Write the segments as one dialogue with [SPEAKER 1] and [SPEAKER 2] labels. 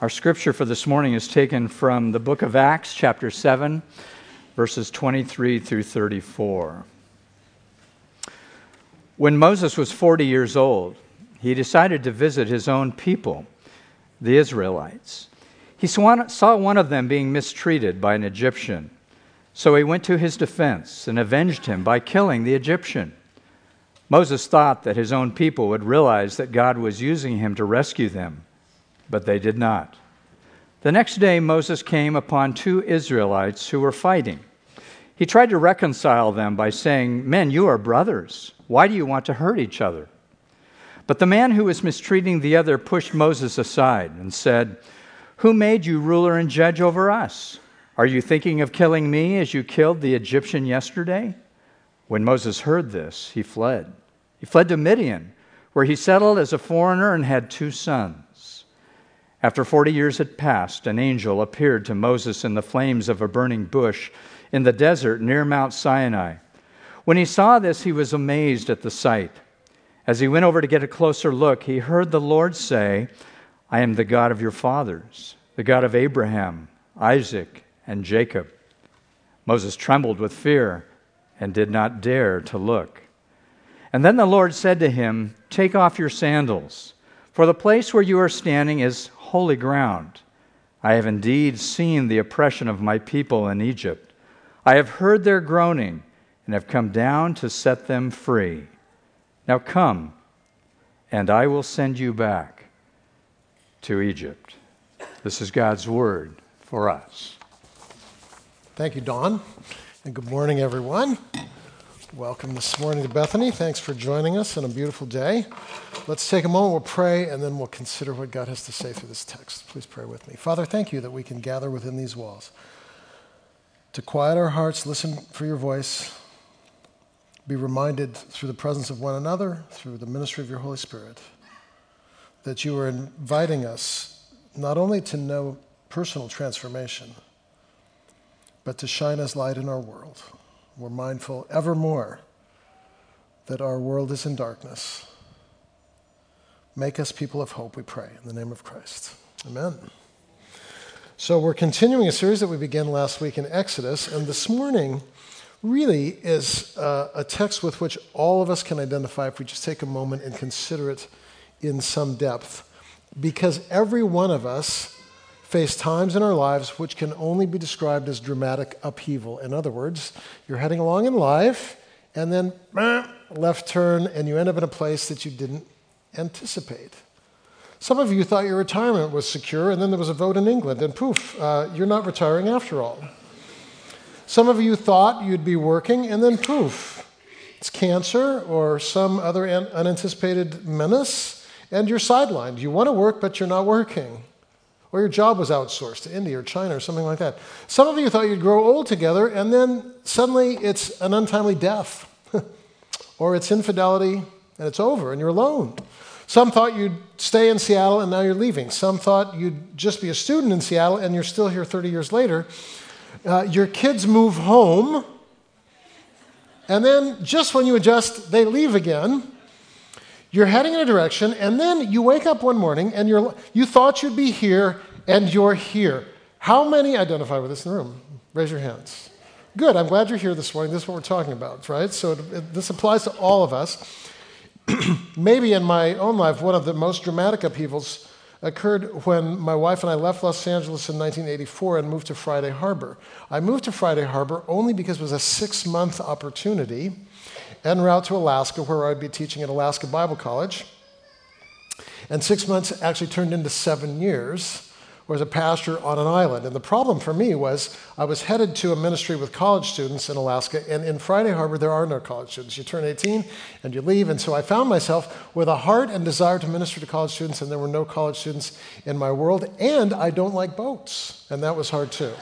[SPEAKER 1] Our scripture for this morning is taken from the book of Acts, chapter 7, verses 23 through 34. When Moses was 40 years old, he decided to visit his own people, the Israelites. He saw one of them being mistreated by an Egyptian. So he went to his defense and avenged him by killing the Egyptian. Moses thought that his own people would realize that God was using him to rescue them but they did not. The next day, Moses came upon two Israelites who were fighting. He tried to reconcile them by saying, Men, you are brothers. Why do you want to hurt each other? But the man who was mistreating the other pushed Moses aside and said, Who made you ruler and judge over us? Are you thinking of killing me as you killed the Egyptian yesterday? When Moses heard this, he fled. He fled to Midian, where he settled as a foreigner and had two sons. After 40 years had passed, an angel appeared to Moses in the flames of a burning bush in the desert near Mount Sinai. When he saw this, he was amazed at the sight. As he went over to get a closer look, he heard the Lord say, I am the God of your fathers, the God of Abraham, Isaac, and Jacob. Moses trembled with fear and did not dare to look. And then the Lord said to him, Take off your sandals, for the place where you are standing is holy ground. I have indeed seen the oppression of my people in Egypt. I have heard their groaning and have come down to set them free. Now come, and I will send you back to Egypt. This is God's word for us.
[SPEAKER 2] Thank you, Don, and good morning, everyone. Welcome this morning to Bethany. Thanks for joining us on a beautiful day. Let's take a moment, we'll pray, and then we'll consider what God has to say through this text. Please pray with me. Father, thank you that we can gather within these walls to quiet our hearts, listen for your voice, be reminded through the presence of one another, through the ministry of your Holy Spirit, that you are inviting us not only to know personal transformation, but to shine as light in our world. We're mindful evermore that our world is in darkness. Make us people of hope, we pray, in the name of Christ. Amen. So, we're continuing a series that we began last week in Exodus, and this morning really is uh, a text with which all of us can identify if we just take a moment and consider it in some depth. Because every one of us face times in our lives which can only be described as dramatic upheaval. In other words, you're heading along in life, and then left turn, and you end up in a place that you didn't anticipate. Some of you thought your retirement was secure, and then there was a vote in England, and poof, uh, you're not retiring after all. Some of you thought you'd be working, and then poof, it's cancer or some other unanticipated menace, and you're sidelined. You want to work, but you're not working or your job was outsourced to India or China or something like that. Some of you thought you'd grow old together, and then suddenly it's an untimely death, or it's infidelity, and it's over, and you're alone. Some thought you'd stay in Seattle, and now you're leaving. Some thought you'd just be a student in Seattle, and you're still here 30 years later. Uh, your kids move home, and then just when you adjust, they leave again. You're heading in a direction, and then you wake up one morning and you're, you thought you'd be here, and you're here. How many identify with this in the room? Raise your hands. Good, I'm glad you're here this morning. This is what we're talking about, right? So it, it, this applies to all of us. Maybe in my own life, one of the most dramatic upheavals occurred when my wife and I left Los Angeles in 1984 and moved to Friday Harbor. I moved to Friday Harbor only because it was a six month opportunity en route to Alaska, where I'd be teaching at Alaska Bible College. And six months actually turned into seven years was a pastor on an island. And the problem for me was I was headed to a ministry with college students in Alaska, and in Friday Harbor, there are no college students. You turn 18 and you leave. And so I found myself with a heart and desire to minister to college students, and there were no college students in my world. And I don't like boats, and that was hard too.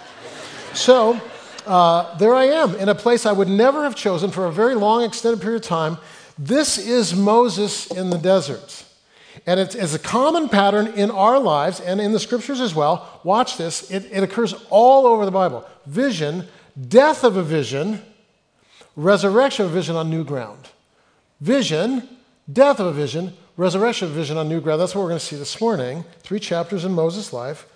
[SPEAKER 2] So, uh, there I am in a place I would never have chosen for a very long, extended period of time. This is Moses in the desert. And it's, it's, a common pattern in our lives and in the scriptures as well. Watch this, it, it occurs all over the Bible vision, death of a vision, resurrection of a vision on new ground. Vision, death of a vision, resurrection of a vision on new ground. That's what we're going to see this morning. Three chapters in Moses' life.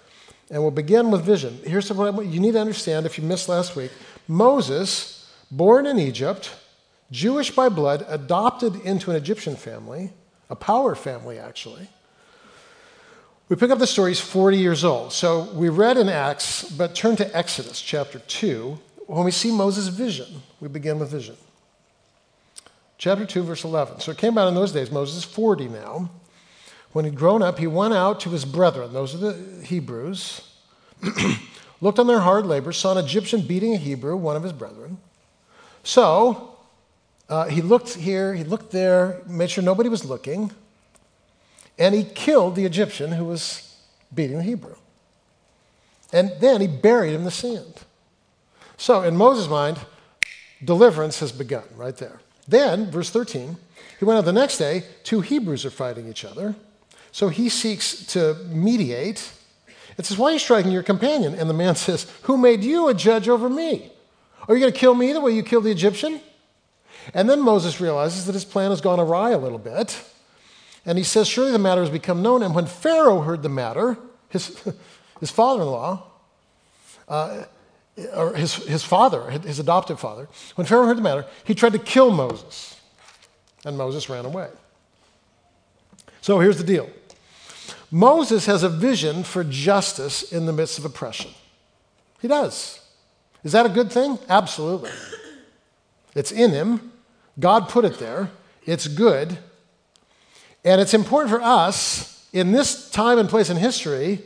[SPEAKER 2] And we'll begin with vision. Here's what you need to understand if you missed last week Moses, born in Egypt, Jewish by blood, adopted into an Egyptian family, a power family actually. We pick up the story, he's 40 years old. So we read in Acts, but turn to Exodus chapter 2. When we see Moses' vision, we begin with vision. Chapter 2, verse 11. So it came out in those days, Moses is 40 now. When he'd grown up, he went out to his brethren, those are the Hebrews, looked on their hard labor, saw an Egyptian beating a Hebrew, one of his brethren. So uh, he looked here, he looked there, made sure nobody was looking, and he killed the Egyptian who was beating the Hebrew. And then he buried him in the sand. So, in Moses' mind, deliverance has begun right there. Then, verse 13, he went out the next day, two Hebrews are fighting each other. So he seeks to mediate. It says, Why are you striking your companion? And the man says, Who made you a judge over me? Are you going to kill me the way you killed the Egyptian? And then Moses realizes that his plan has gone awry a little bit. And he says, Surely the matter has become known. And when Pharaoh heard the matter, his, his father in law, uh, or his, his father, his adoptive father, when Pharaoh heard the matter, he tried to kill Moses. And Moses ran away. So here's the deal Moses has a vision for justice in the midst of oppression. He does. Is that a good thing? Absolutely. It's in him. God put it there. It's good. And it's important for us in this time and place in history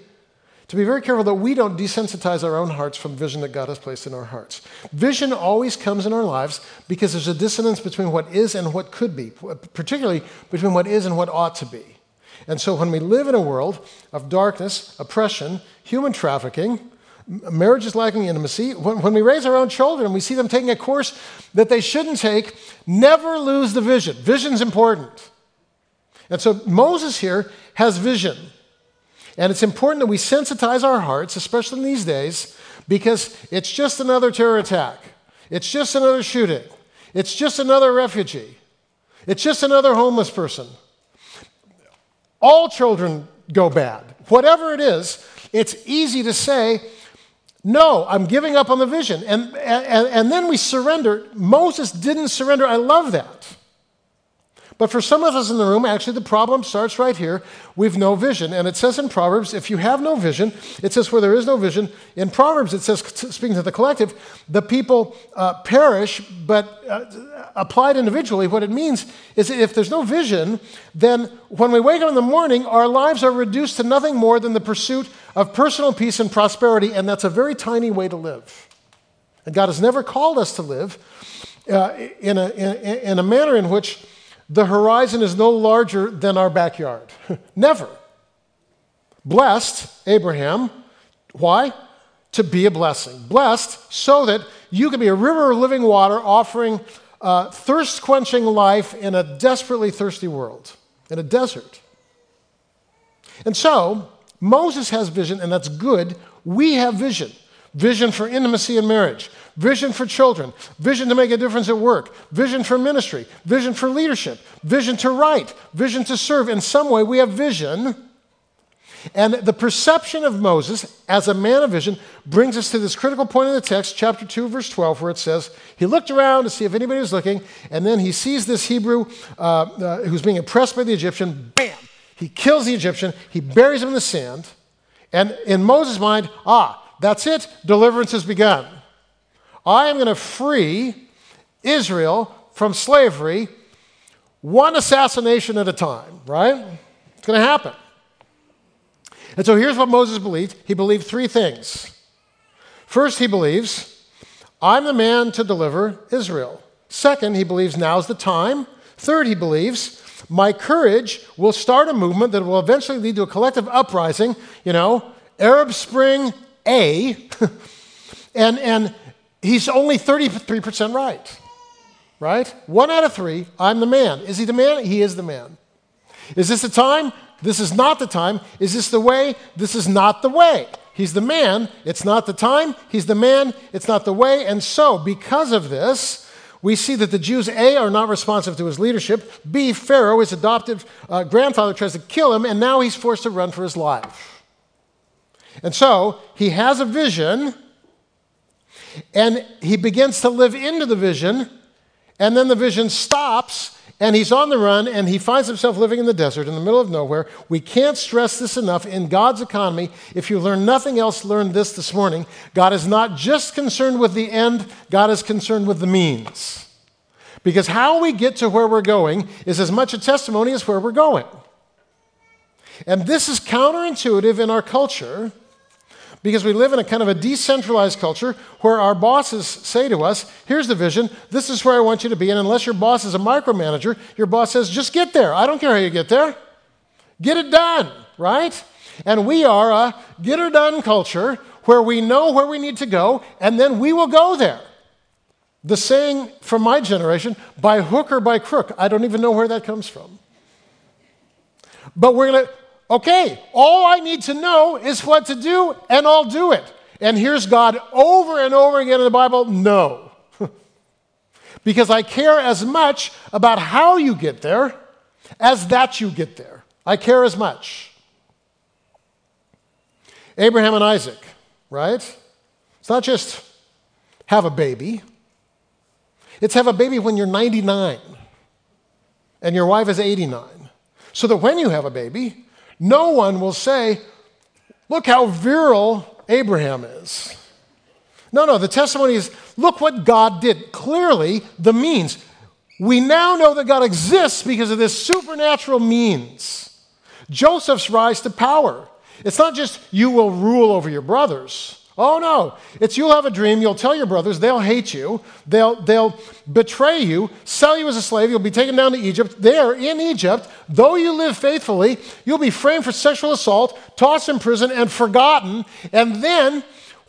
[SPEAKER 2] to be very careful that we don't desensitize our own hearts from vision that God has placed in our hearts. Vision always comes in our lives because there's a dissonance between what is and what could be, particularly between what is and what ought to be. And so when we live in a world of darkness, oppression, human trafficking, marriage is lacking intimacy, when, when we raise our own children and we see them taking a course that they shouldn't take, never lose the vision. Vision's important. And so Moses here has vision. And it's important that we sensitize our hearts, especially in these days, because it's just another terror attack. It's just another shooting. It's just another refugee. It's just another homeless person. All children go bad. Whatever it is, it's easy to say, no, I'm giving up on the vision. And, and, and then we surrender. Moses didn't surrender. I love that. But for some of us in the room, actually, the problem starts right here. We've no vision. And it says in Proverbs, if you have no vision, it says where there is no vision. In Proverbs, it says, speaking to the collective, the people uh, perish, but uh, applied individually, what it means is that if there's no vision, then when we wake up in the morning, our lives are reduced to nothing more than the pursuit of personal peace and prosperity. And that's a very tiny way to live. And God has never called us to live uh, in, a, in, in a manner in which the horizon is no larger than our backyard. Never. Blessed, Abraham, why? To be a blessing. Blessed so that you can be a river of living water offering uh, thirst quenching life in a desperately thirsty world, in a desert. And so, Moses has vision, and that's good. We have vision vision for intimacy in marriage, vision for children, vision to make a difference at work, vision for ministry, vision for leadership, vision to write, vision to serve. In some way, we have vision. And the perception of Moses as a man of vision brings us to this critical point in the text, chapter 2, verse 12, where it says, He looked around to see if anybody was looking, and then he sees this Hebrew uh, uh, who's being oppressed by the Egyptian. Bam! He kills the Egyptian, he buries him in the sand. And in Moses' mind, ah, that's it. Deliverance has begun. I am going to free Israel from slavery one assassination at a time, right? It's going to happen. And so here's what Moses believed he believed three things. First, he believes, I'm the man to deliver Israel. Second, he believes now's the time. Third, he believes, my courage will start a movement that will eventually lead to a collective uprising, you know, Arab Spring a, and, and he's only 33% right. Right? One out of three, I'm the man. Is he the man? He is the man. Is this the time? This is not the time. Is this the way? This is not the way. He's the man. It's not the time. He's the man. It's not the way. And so, because of this, we see that the Jews, A, are not responsive to his leadership, B, Pharaoh, his adopted uh, grandfather, tries to kill him, and now he's forced to run for his life. And so he has a vision, and he begins to live into the vision, and then the vision stops, and he's on the run and he finds himself living in the desert in the middle of nowhere. We can't stress this enough. In God's economy, if you learn nothing else, learn this this morning. God is not just concerned with the end, God is concerned with the means. Because how we get to where we're going is as much a testimony as where we're going. And this is counterintuitive in our culture because we live in a kind of a decentralized culture where our bosses say to us, Here's the vision, this is where I want you to be. And unless your boss is a micromanager, your boss says, Just get there. I don't care how you get there. Get it done, right? And we are a get her done culture where we know where we need to go and then we will go there. The saying from my generation, by hook or by crook, I don't even know where that comes from. But we're going to Okay, all I need to know is what to do, and I'll do it. And here's God over and over again in the Bible no. because I care as much about how you get there as that you get there. I care as much. Abraham and Isaac, right? It's not just have a baby, it's have a baby when you're 99 and your wife is 89. So that when you have a baby, no one will say, Look how virile Abraham is. No, no, the testimony is look what God did. Clearly, the means. We now know that God exists because of this supernatural means. Joseph's rise to power. It's not just you will rule over your brothers. Oh no, it's you'll have a dream, you'll tell your brothers, they'll hate you, they'll, they'll betray you, sell you as a slave, you'll be taken down to Egypt. There in Egypt, though you live faithfully, you'll be framed for sexual assault, tossed in prison, and forgotten. And then,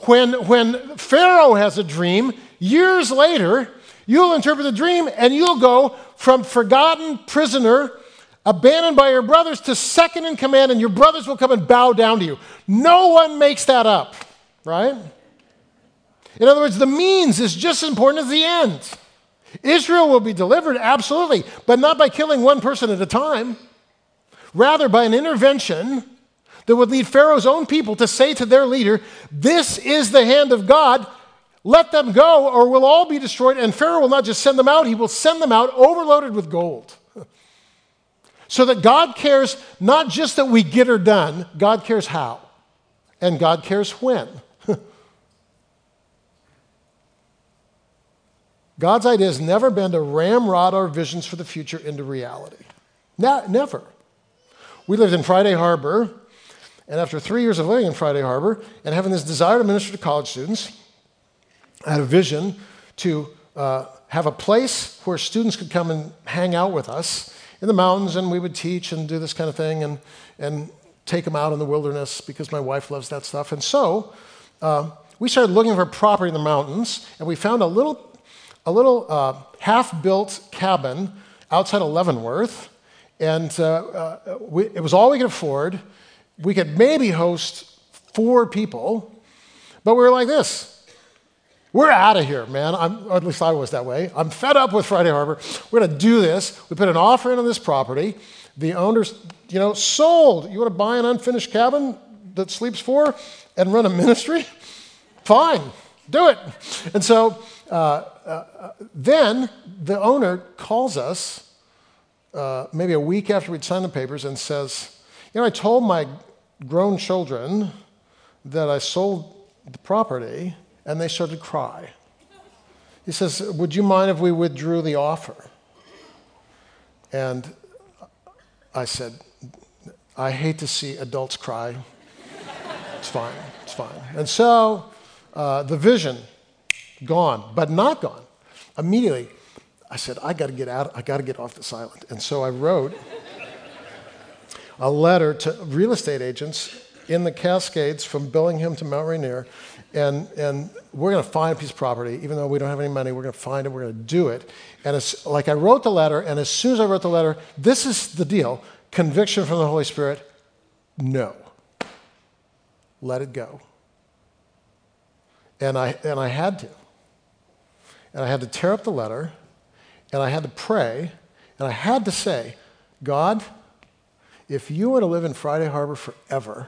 [SPEAKER 2] when, when Pharaoh has a dream, years later, you'll interpret the dream and you'll go from forgotten prisoner abandoned by your brothers to second in command, and your brothers will come and bow down to you. No one makes that up right? In other words, the means is just as important as the end. Israel will be delivered, absolutely, but not by killing one person at a time. Rather, by an intervention that would lead Pharaoh's own people to say to their leader, This is the hand of God, let them go, or we'll all be destroyed. And Pharaoh will not just send them out, he will send them out overloaded with gold. so that God cares not just that we get her done, God cares how, and God cares when. God's idea has never been to ramrod our visions for the future into reality. Never. We lived in Friday Harbor, and after three years of living in Friday Harbor and having this desire to minister to college students, I had a vision to uh, have a place where students could come and hang out with us in the mountains, and we would teach and do this kind of thing and, and take them out in the wilderness because my wife loves that stuff. And so uh, we started looking for property in the mountains, and we found a little a little uh, half built cabin outside of Leavenworth. And uh, uh, we, it was all we could afford. We could maybe host four people, but we were like this we're out of here, man. I'm, at least I was that way. I'm fed up with Friday Harbor. We're going to do this. We put an offer in on this property. The owners, you know, sold. You want to buy an unfinished cabin that sleeps four and run a ministry? Fine, do it. And so uh, then the owner calls us uh, maybe a week after we'd signed the papers and says, You know, I told my grown children that I sold the property, and they started to cry. He says, Would you mind if we withdrew the offer? And I said, I hate to see adults cry. It's fine, it's fine. And so uh, the vision gone, but not gone. Immediately, I said, I got to get out, I got to get off this island. And so I wrote a letter to real estate agents in the Cascades from Bellingham to Mount Rainier. And, and we're going to find a piece of property, even though we don't have any money, we're going to find it, we're going to do it. And it's like I wrote the letter, and as soon as I wrote the letter, this is the deal conviction from the Holy Spirit no. Let it go. And I, and I had to. And I had to tear up the letter and I had to pray, and I had to say, God, if you were to live in Friday Harbor forever,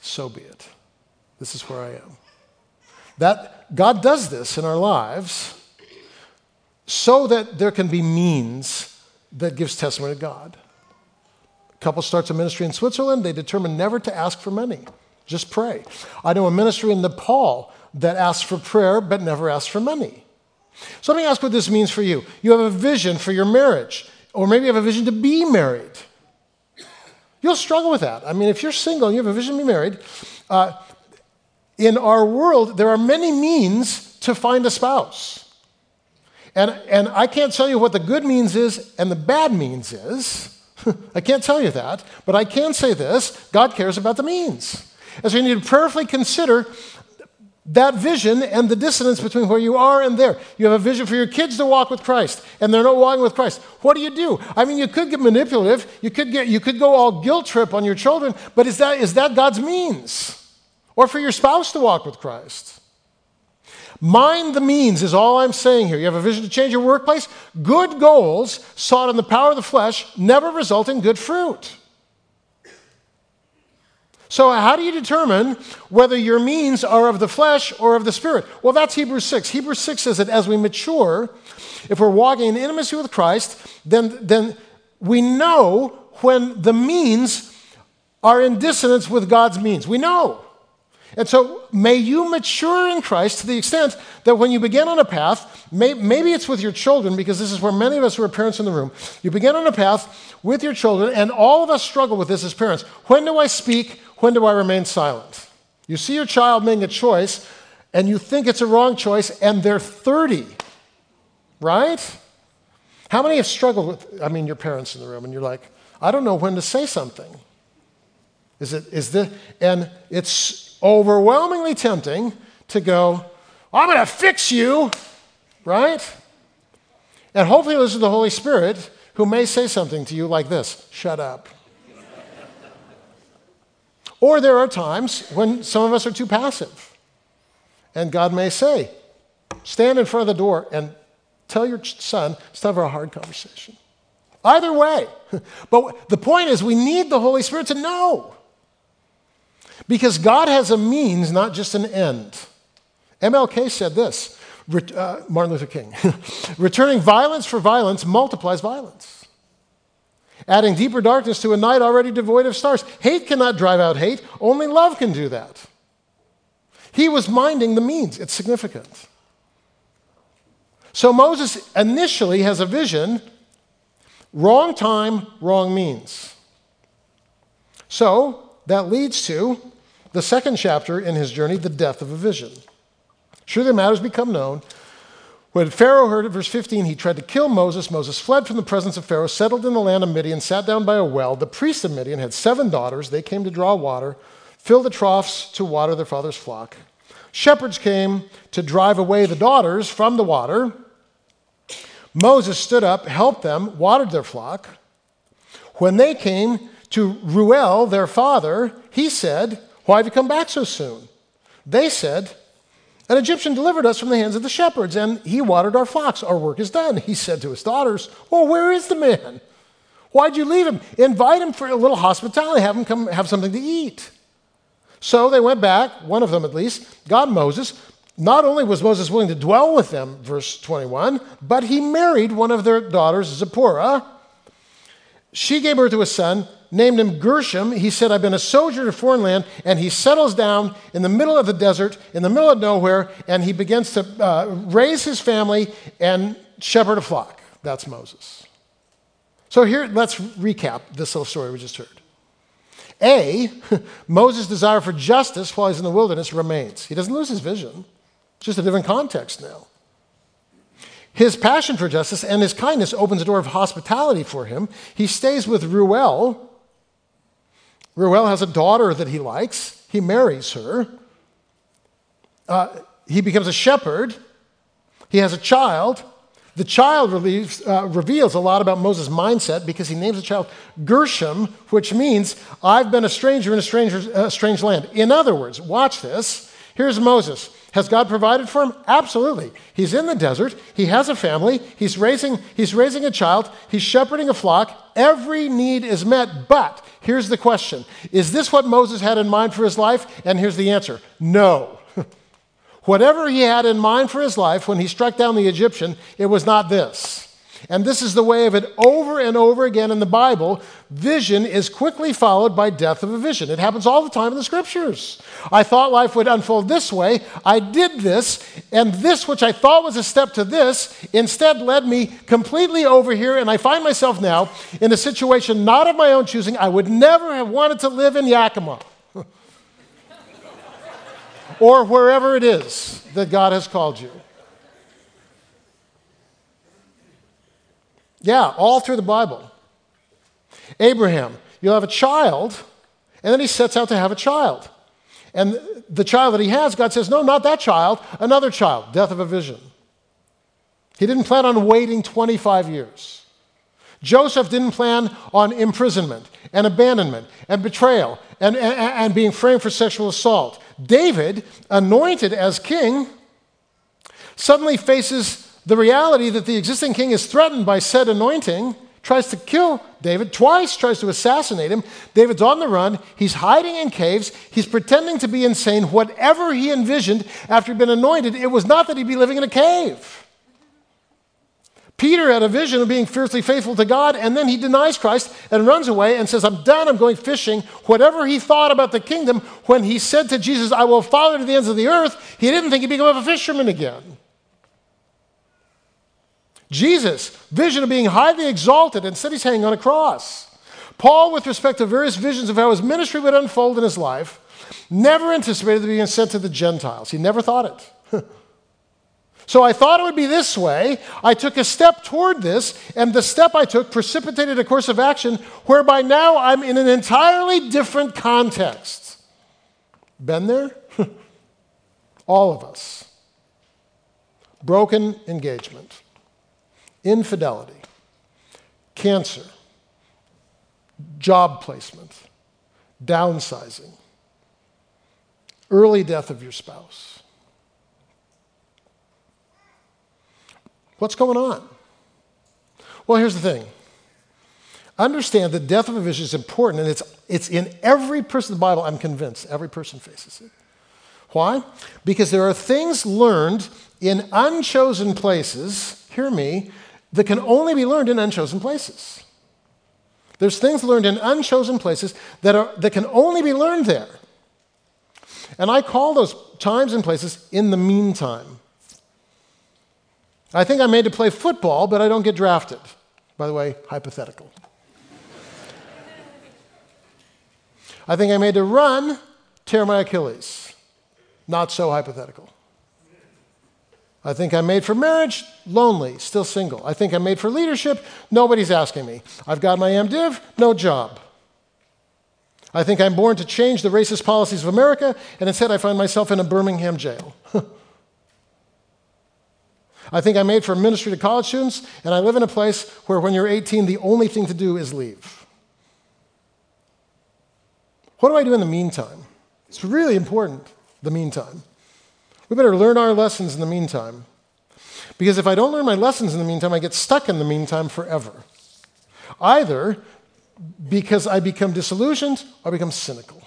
[SPEAKER 2] so be it. This is where I am. That God does this in our lives so that there can be means that gives testimony to God. A couple starts a ministry in Switzerland, they determine never to ask for money. Just pray. I know a ministry in Nepal that asks for prayer but never asks for money. So let me ask what this means for you. You have a vision for your marriage, or maybe you have a vision to be married. You'll struggle with that. I mean, if you're single and you have a vision to be married, uh, in our world, there are many means to find a spouse. And, and I can't tell you what the good means is and the bad means is. I can't tell you that, but I can say this God cares about the means. And so you need to prayerfully consider that vision and the dissonance between where you are and there. You have a vision for your kids to walk with Christ, and they're not walking with Christ. What do you do? I mean, you could get manipulative. You could, get, you could go all guilt trip on your children, but is that, is that God's means? Or for your spouse to walk with Christ? Mind the means is all I'm saying here. You have a vision to change your workplace? Good goals sought in the power of the flesh never result in good fruit. So, how do you determine whether your means are of the flesh or of the spirit? Well, that's Hebrews 6. Hebrews 6 says that as we mature, if we're walking in intimacy with Christ, then, then we know when the means are in dissonance with God's means. We know. And so, may you mature in Christ to the extent that when you begin on a path, may, maybe it's with your children, because this is where many of us who are parents in the room, you begin on a path with your children, and all of us struggle with this as parents. When do I speak? When do I remain silent? You see your child making a choice and you think it's a wrong choice and they're 30, right? How many have struggled with, I mean, your parents in the room and you're like, I don't know when to say something. Is it, is the, and it's overwhelmingly tempting to go, I'm going to fix you, right? And hopefully this is the Holy Spirit who may say something to you like this shut up. Or there are times when some of us are too passive. And God may say, stand in front of the door and tell your son, time for a hard conversation. Either way. But the point is, we need the Holy Spirit to know. Because God has a means, not just an end. MLK said this uh, Martin Luther King returning violence for violence multiplies violence adding deeper darkness to a night already devoid of stars. Hate cannot drive out hate, only love can do that. He was minding the means, it's significant. So Moses initially has a vision wrong time, wrong means. So that leads to the second chapter in his journey, the death of a vision. Surely matters become known when Pharaoh heard it, verse 15, he tried to kill Moses. Moses fled from the presence of Pharaoh, settled in the land of Midian, sat down by a well. The priests of Midian had seven daughters. They came to draw water, fill the troughs to water their father's flock. Shepherds came to drive away the daughters from the water. Moses stood up, helped them, watered their flock. When they came to Reuel, their father, he said, Why have you come back so soon? They said, an Egyptian delivered us from the hands of the shepherds, and he watered our flocks. Our work is done. He said to his daughters, Well, where is the man? Why'd you leave him? Invite him for a little hospitality, have him come have something to eat. So they went back, one of them at least, God Moses. Not only was Moses willing to dwell with them, verse 21, but he married one of their daughters, Zipporah. She gave birth to a son, named him Gershom. He said, I've been a soldier in a foreign land. And he settles down in the middle of the desert, in the middle of nowhere, and he begins to uh, raise his family and shepherd a flock. That's Moses. So here, let's recap this little story we just heard. A, Moses' desire for justice while he's in the wilderness remains. He doesn't lose his vision, it's just a different context now. His passion for justice and his kindness opens a door of hospitality for him. He stays with Reuel, Reuel has a daughter that he likes. He marries her. Uh, he becomes a shepherd. He has a child. The child relieves, uh, reveals a lot about Moses' mindset because he names the child Gershom, which means, I've been a stranger in a uh, strange land. In other words, watch this. Here's Moses. Has God provided for him? Absolutely. He's in the desert. He has a family. He's raising, he's raising a child. He's shepherding a flock. Every need is met. But here's the question Is this what Moses had in mind for his life? And here's the answer no. Whatever he had in mind for his life when he struck down the Egyptian, it was not this. And this is the way of it over and over again in the Bible. Vision is quickly followed by death of a vision. It happens all the time in the scriptures. I thought life would unfold this way. I did this, and this, which I thought was a step to this, instead led me completely over here. And I find myself now in a situation not of my own choosing. I would never have wanted to live in Yakima or wherever it is that God has called you. Yeah, all through the Bible. Abraham, you'll have a child, and then he sets out to have a child. And the child that he has, God says, No, not that child, another child, death of a vision. He didn't plan on waiting 25 years. Joseph didn't plan on imprisonment and abandonment and betrayal and, and, and being framed for sexual assault. David, anointed as king, suddenly faces the reality that the existing king is threatened by said anointing, tries to kill David, twice tries to assassinate him. David's on the run. He's hiding in caves. He's pretending to be insane. Whatever he envisioned after he'd been anointed, it was not that he'd be living in a cave. Peter had a vision of being fiercely faithful to God, and then he denies Christ and runs away and says, I'm done, I'm going fishing. Whatever he thought about the kingdom, when he said to Jesus, I will follow to the ends of the earth, he didn't think he'd become a fisherman again. Jesus, vision of being highly exalted, instead he's hanging on a cross. Paul, with respect to various visions of how his ministry would unfold in his life, never anticipated being sent to the Gentiles. He never thought it. so I thought it would be this way. I took a step toward this, and the step I took precipitated a course of action whereby now I'm in an entirely different context. Been there? All of us. Broken engagement infidelity, cancer, job placement, downsizing, early death of your spouse. What's going on? Well, here's the thing. Understand that death of a vision is important, and it's, it's in every person in the Bible, I'm convinced. Every person faces it. Why? Because there are things learned in unchosen places, hear me, that can only be learned in unchosen places. There's things learned in unchosen places that, are, that can only be learned there. And I call those times and places in the meantime. I think I'm made to play football, but I don't get drafted. By the way, hypothetical. I think I'm made to run, tear my Achilles. Not so hypothetical. I think I'm made for marriage, lonely, still single. I think I'm made for leadership, nobody's asking me. I've got my MDiv, no job. I think I'm born to change the racist policies of America, and instead I find myself in a Birmingham jail. I think I'm made for ministry to college students, and I live in a place where when you're 18, the only thing to do is leave. What do I do in the meantime? It's really important, the meantime. We better learn our lessons in the meantime. Because if I don't learn my lessons in the meantime, I get stuck in the meantime forever. Either because I become disillusioned or I become cynical.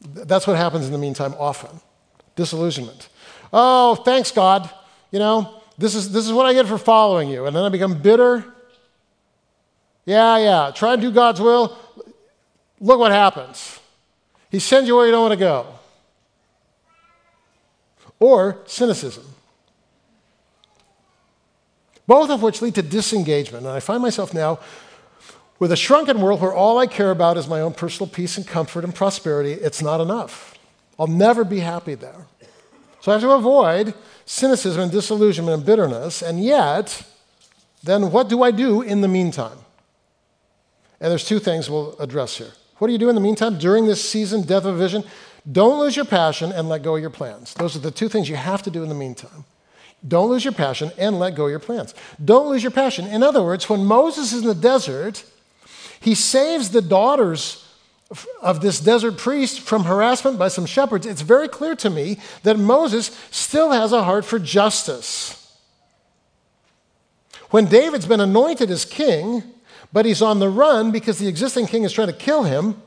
[SPEAKER 2] That's what happens in the meantime often disillusionment. Oh, thanks, God. You know, this is, this is what I get for following you. And then I become bitter. Yeah, yeah. Try and do God's will. Look what happens. He sends you where you don't want to go or cynicism. Both of which lead to disengagement. And I find myself now with a shrunken world where all I care about is my own personal peace and comfort and prosperity. It's not enough. I'll never be happy there. So I have to avoid cynicism and disillusionment and bitterness. And yet, then what do I do in the meantime? And there's two things we'll address here. What do you do in the meantime during this season, death of vision? Don't lose your passion and let go of your plans. Those are the two things you have to do in the meantime. Don't lose your passion and let go of your plans. Don't lose your passion. In other words, when Moses is in the desert, he saves the daughters of this desert priest from harassment by some shepherds, it's very clear to me that Moses still has a heart for justice. When David's been anointed as king, but he's on the run because the existing king is trying to kill him,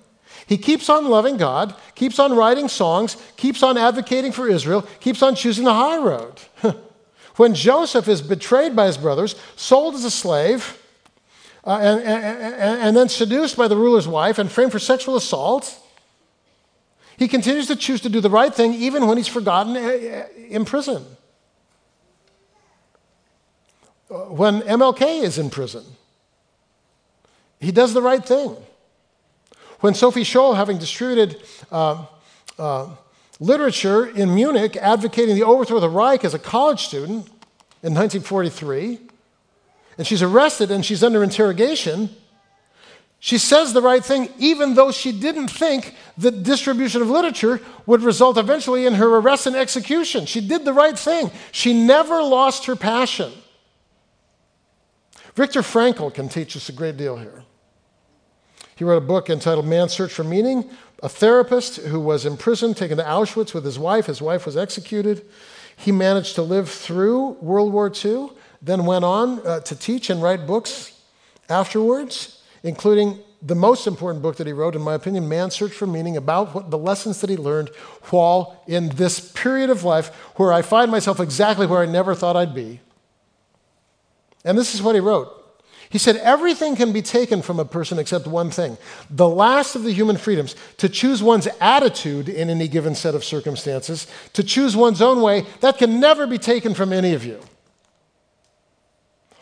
[SPEAKER 2] he keeps on loving God, keeps on writing songs, keeps on advocating for Israel, keeps on choosing the high road. when Joseph is betrayed by his brothers, sold as a slave, uh, and, and, and then seduced by the ruler's wife and framed for sexual assault, he continues to choose to do the right thing even when he's forgotten uh, uh, in prison. When MLK is in prison, he does the right thing. When Sophie Scholl, having distributed uh, uh, literature in Munich advocating the overthrow of the Reich as a college student in 1943, and she's arrested and she's under interrogation, she says the right thing, even though she didn't think that distribution of literature would result eventually in her arrest and execution. She did the right thing. She never lost her passion. Viktor Frankl can teach us a great deal here. He wrote a book entitled Man's Search for Meaning. A therapist who was in prison, taken to Auschwitz with his wife. His wife was executed. He managed to live through World War II, then went on uh, to teach and write books afterwards, including the most important book that he wrote, in my opinion, Man's Search for Meaning, about what, the lessons that he learned while in this period of life where I find myself exactly where I never thought I'd be. And this is what he wrote he said, Everything can be taken from a person except one thing the last of the human freedoms, to choose one's attitude in any given set of circumstances, to choose one's own way, that can never be taken from any of you.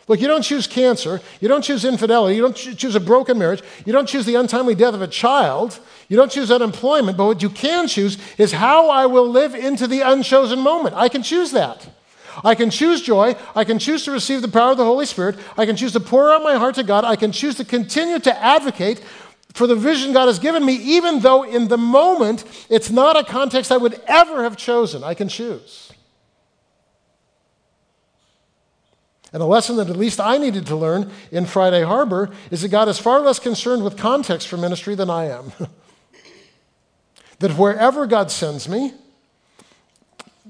[SPEAKER 2] Look, you don't choose cancer, you don't choose infidelity, you don't choose a broken marriage, you don't choose the untimely death of a child, you don't choose unemployment, but what you can choose is how I will live into the unchosen moment. I can choose that. I can choose joy. I can choose to receive the power of the Holy Spirit. I can choose to pour out my heart to God. I can choose to continue to advocate for the vision God has given me, even though in the moment it's not a context I would ever have chosen. I can choose. And a lesson that at least I needed to learn in Friday Harbor is that God is far less concerned with context for ministry than I am. that wherever God sends me,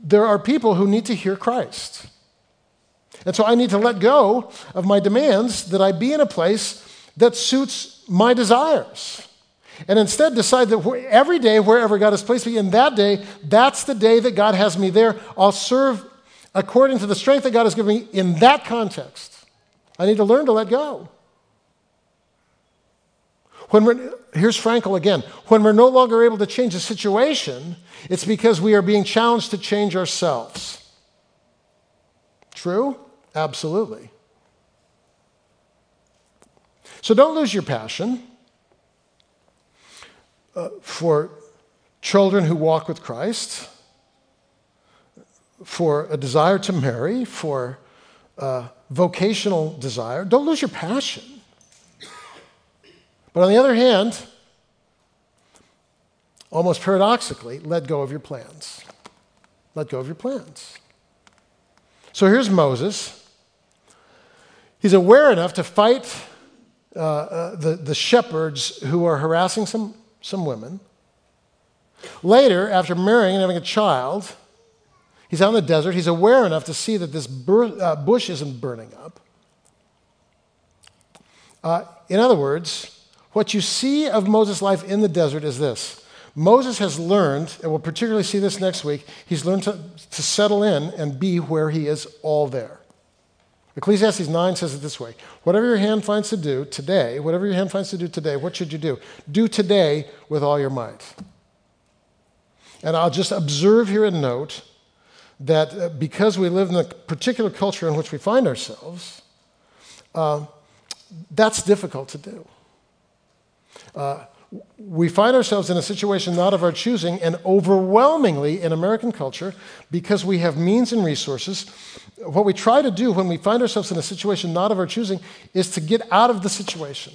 [SPEAKER 2] there are people who need to hear Christ. And so I need to let go of my demands that I be in a place that suits my desires. And instead decide that every day, wherever God has placed me in that day, that's the day that God has me there. I'll serve according to the strength that God has given me in that context. I need to learn to let go. When we're, here's Frankl again. When we're no longer able to change the situation, it's because we are being challenged to change ourselves. True? Absolutely. So don't lose your passion uh, for children who walk with Christ, for a desire to marry, for uh, vocational desire. Don't lose your passion. But on the other hand, almost paradoxically, let go of your plans. Let go of your plans. So here's Moses. He's aware enough to fight uh, uh, the, the shepherds who are harassing some, some women. Later, after marrying and having a child, he's out in the desert. He's aware enough to see that this bur- uh, bush isn't burning up. Uh, in other words, what you see of Moses' life in the desert is this Moses has learned, and we'll particularly see this next week, he's learned to, to settle in and be where he is all there. Ecclesiastes 9 says it this way Whatever your hand finds to do today, whatever your hand finds to do today, what should you do? Do today with all your might. And I'll just observe here and note that uh, because we live in the particular culture in which we find ourselves, uh, that's difficult to do. Uh, we find ourselves in a situation not of our choosing, and overwhelmingly in American culture, because we have means and resources, what we try to do when we find ourselves in a situation not of our choosing is to get out of the situation.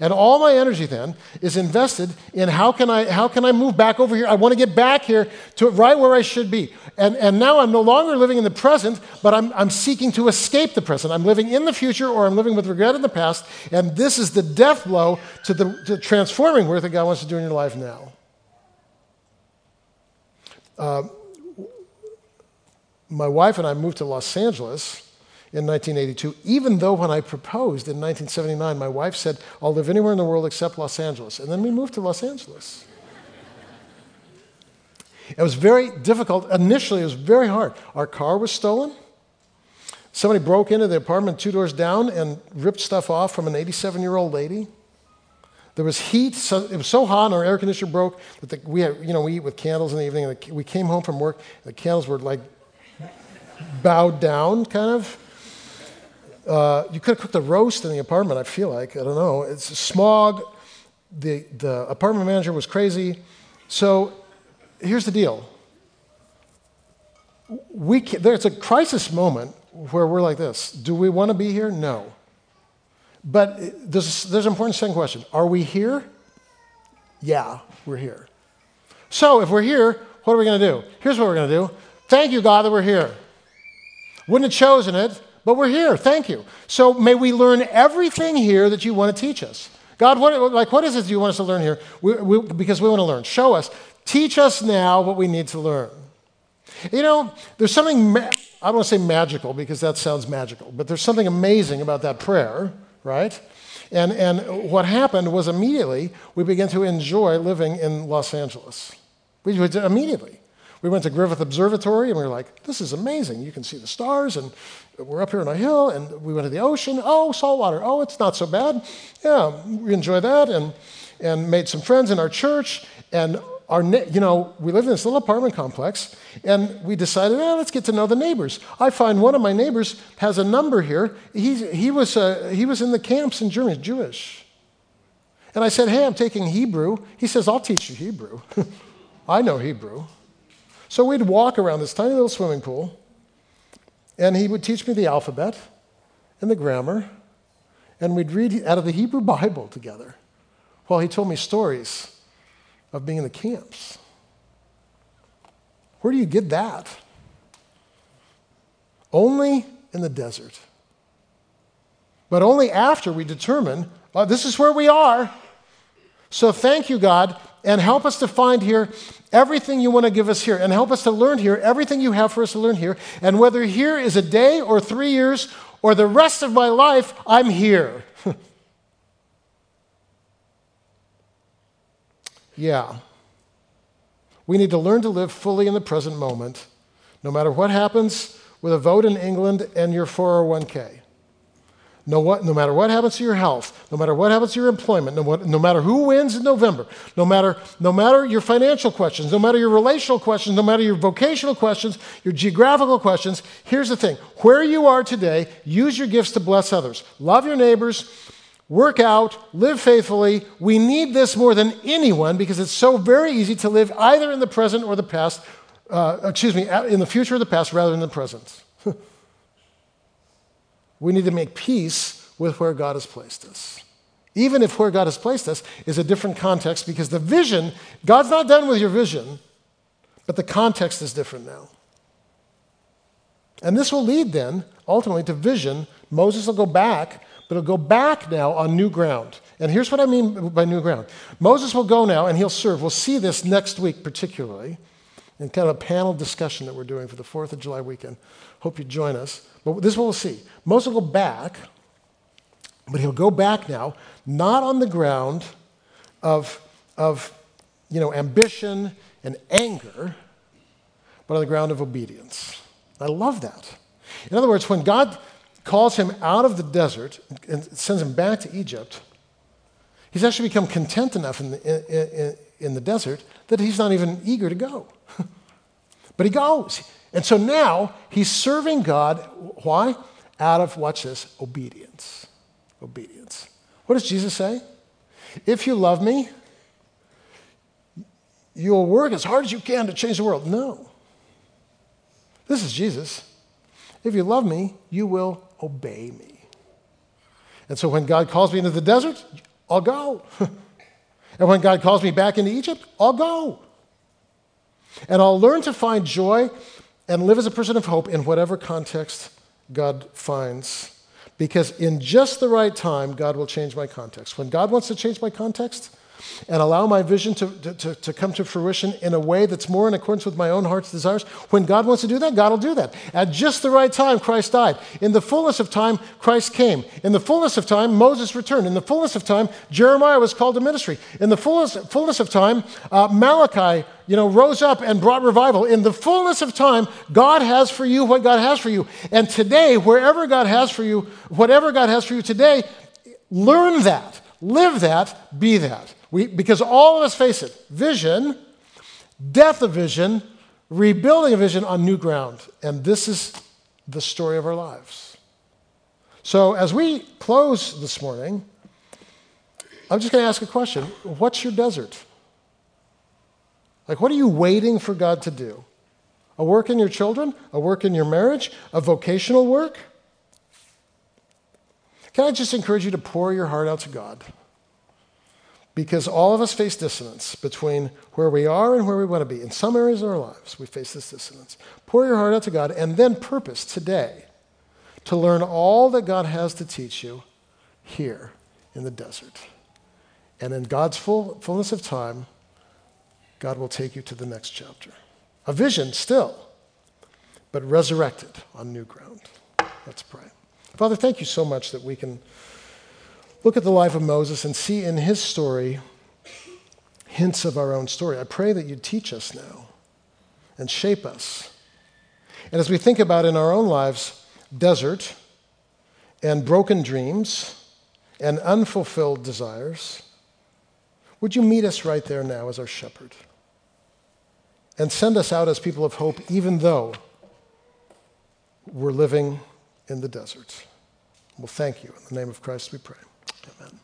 [SPEAKER 2] And all my energy then is invested in how can I, how can I move back over here? I want to get back here to right where I should be. And, and now I'm no longer living in the present, but I'm, I'm seeking to escape the present. I'm living in the future or I'm living with regret in the past. And this is the death blow to the to transforming work that God wants to do in your life now. Uh, my wife and I moved to Los Angeles in 1982, even though when I proposed in 1979, my wife said, I'll live anywhere in the world except Los Angeles. And then we moved to Los Angeles. it was very difficult. Initially, it was very hard. Our car was stolen. Somebody broke into the apartment two doors down and ripped stuff off from an 87 year old lady. There was heat. So it was so hot, and our air conditioner broke that the, we had, you know, we eat with candles in the evening. And the, we came home from work, the candles were like bowed down, kind of. Uh, you could have cooked a roast in the apartment, I feel like. I don't know. It's smog. The, the apartment manager was crazy. So here's the deal. We can, there's a crisis moment where we're like this Do we want to be here? No. But there's, there's an important second question Are we here? Yeah, we're here. So if we're here, what are we going to do? Here's what we're going to do. Thank you, God, that we're here. Wouldn't have chosen it, but we're here. Thank you. So may we learn everything here that you want to teach us. God, what, like, what is it you want us to learn here? We, we, because we want to learn. Show us. Teach us now what we need to learn. You know, there's something, ma- I don't want to say magical because that sounds magical, but there's something amazing about that prayer, right? And, and what happened was immediately we began to enjoy living in Los Angeles. We immediately. We went to Griffith Observatory and we were like, this is amazing. You can see the stars and we're up here on a hill and we went to the ocean. Oh, salt water. Oh, it's not so bad. Yeah, we enjoy that and, and made some friends in our church. And our, you know, we lived in this little apartment complex and we decided, oh, let's get to know the neighbors. I find one of my neighbors has a number here. He, he, was, uh, he was in the camps in Germany, Jewish. And I said, hey, I'm taking Hebrew. He says, I'll teach you Hebrew. I know Hebrew. So we'd walk around this tiny little swimming pool and he would teach me the alphabet and the grammar, and we'd read out of the Hebrew Bible together while he told me stories of being in the camps. Where do you get that? Only in the desert. But only after we determine, well, this is where we are. So thank you, God, and help us to find here everything you want to give us here, and help us to learn here everything you have for us to learn here. And whether here is a day or three years or the rest of my life, I'm here. yeah. We need to learn to live fully in the present moment, no matter what happens with a vote in England and your 401k. No, what, no matter what happens to your health, no matter what happens to your employment, no, what, no matter who wins in November, no matter, no matter your financial questions, no matter your relational questions, no matter your vocational questions, your geographical questions, here's the thing. Where you are today, use your gifts to bless others. Love your neighbors, work out, live faithfully. We need this more than anyone because it's so very easy to live either in the present or the past, uh, excuse me, in the future or the past rather than the present. We need to make peace with where God has placed us. Even if where God has placed us is a different context, because the vision, God's not done with your vision, but the context is different now. And this will lead then, ultimately, to vision. Moses will go back, but he'll go back now on new ground. And here's what I mean by new ground Moses will go now and he'll serve. We'll see this next week, particularly, in kind of a panel discussion that we're doing for the 4th of July weekend. Hope you join us. But this is what we'll see. Moses will go back, but he'll go back now, not on the ground of, of you know, ambition and anger, but on the ground of obedience. I love that. In other words, when God calls him out of the desert and sends him back to Egypt, he's actually become content enough in the, in, in the desert that he's not even eager to go. but he goes. And so now he's serving God. Why? Out of, watch this, obedience. Obedience. What does Jesus say? If you love me, you'll work as hard as you can to change the world. No. This is Jesus. If you love me, you will obey me. And so when God calls me into the desert, I'll go. and when God calls me back into Egypt, I'll go. And I'll learn to find joy and live as a person of hope in whatever context God finds. Because in just the right time, God will change my context. When God wants to change my context, and allow my vision to, to, to come to fruition in a way that's more in accordance with my own heart's desires. When God wants to do that, God will do that. At just the right time, Christ died. In the fullness of time, Christ came. In the fullness of time, Moses returned. In the fullness of time, Jeremiah was called to ministry. In the fullness, fullness of time, uh, Malachi you know, rose up and brought revival. In the fullness of time, God has for you what God has for you. And today, wherever God has for you, whatever God has for you today, learn that, live that, be that. We, because all of us face it vision, death of vision, rebuilding a vision on new ground. And this is the story of our lives. So, as we close this morning, I'm just going to ask a question What's your desert? Like, what are you waiting for God to do? A work in your children? A work in your marriage? A vocational work? Can I just encourage you to pour your heart out to God? Because all of us face dissonance between where we are and where we want to be. In some areas of our lives, we face this dissonance. Pour your heart out to God and then purpose today to learn all that God has to teach you here in the desert. And in God's full, fullness of time, God will take you to the next chapter. A vision still, but resurrected on new ground. Let's pray. Father, thank you so much that we can look at the life of Moses and see in his story hints of our own story. I pray that you teach us now and shape us. And as we think about in our own lives, desert and broken dreams and unfulfilled desires, would you meet us right there now as our shepherd? And send us out as people of hope, even though we're living in the desert. Well, thank you. In the name of Christ we pray. Amen.